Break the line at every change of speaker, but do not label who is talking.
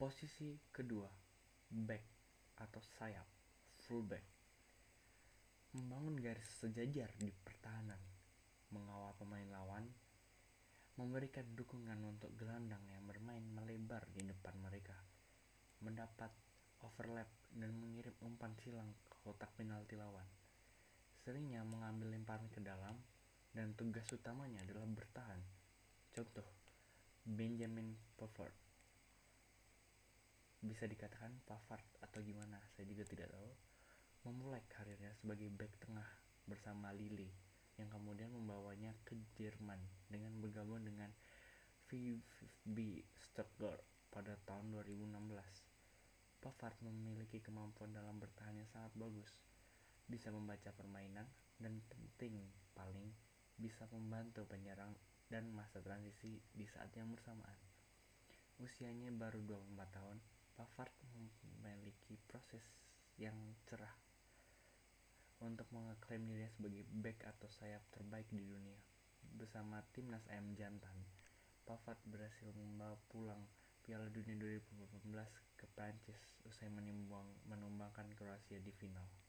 Posisi kedua, back atau sayap, fullback. Membangun garis sejajar di pertahanan, mengawal pemain lawan, memberikan dukungan untuk gelandang yang bermain melebar di depan mereka, mendapat overlap dan mengirim umpan silang ke kotak penalti lawan. Seringnya mengambil lemparan ke dalam dan tugas utamanya adalah bertahan. Contoh, Benjamin Pavard bisa dikatakan Pavard atau gimana saya juga tidak tahu memulai karirnya sebagai back tengah bersama Lille yang kemudian membawanya ke Jerman dengan bergabung dengan VfB Stuttgart pada tahun 2016. Pavard memiliki kemampuan dalam bertahan yang sangat bagus, bisa membaca permainan, dan penting paling bisa membantu penyerang dan masa transisi di saat yang bersamaan. Usianya baru 24 tahun, proses yang cerah untuk mengeklaim dirinya sebagai back atau sayap terbaik di dunia. Bersama timnas ayam jantan, Pavard berhasil membawa pulang Piala Dunia 2018 ke Prancis usai menumbangkan Kroasia di final.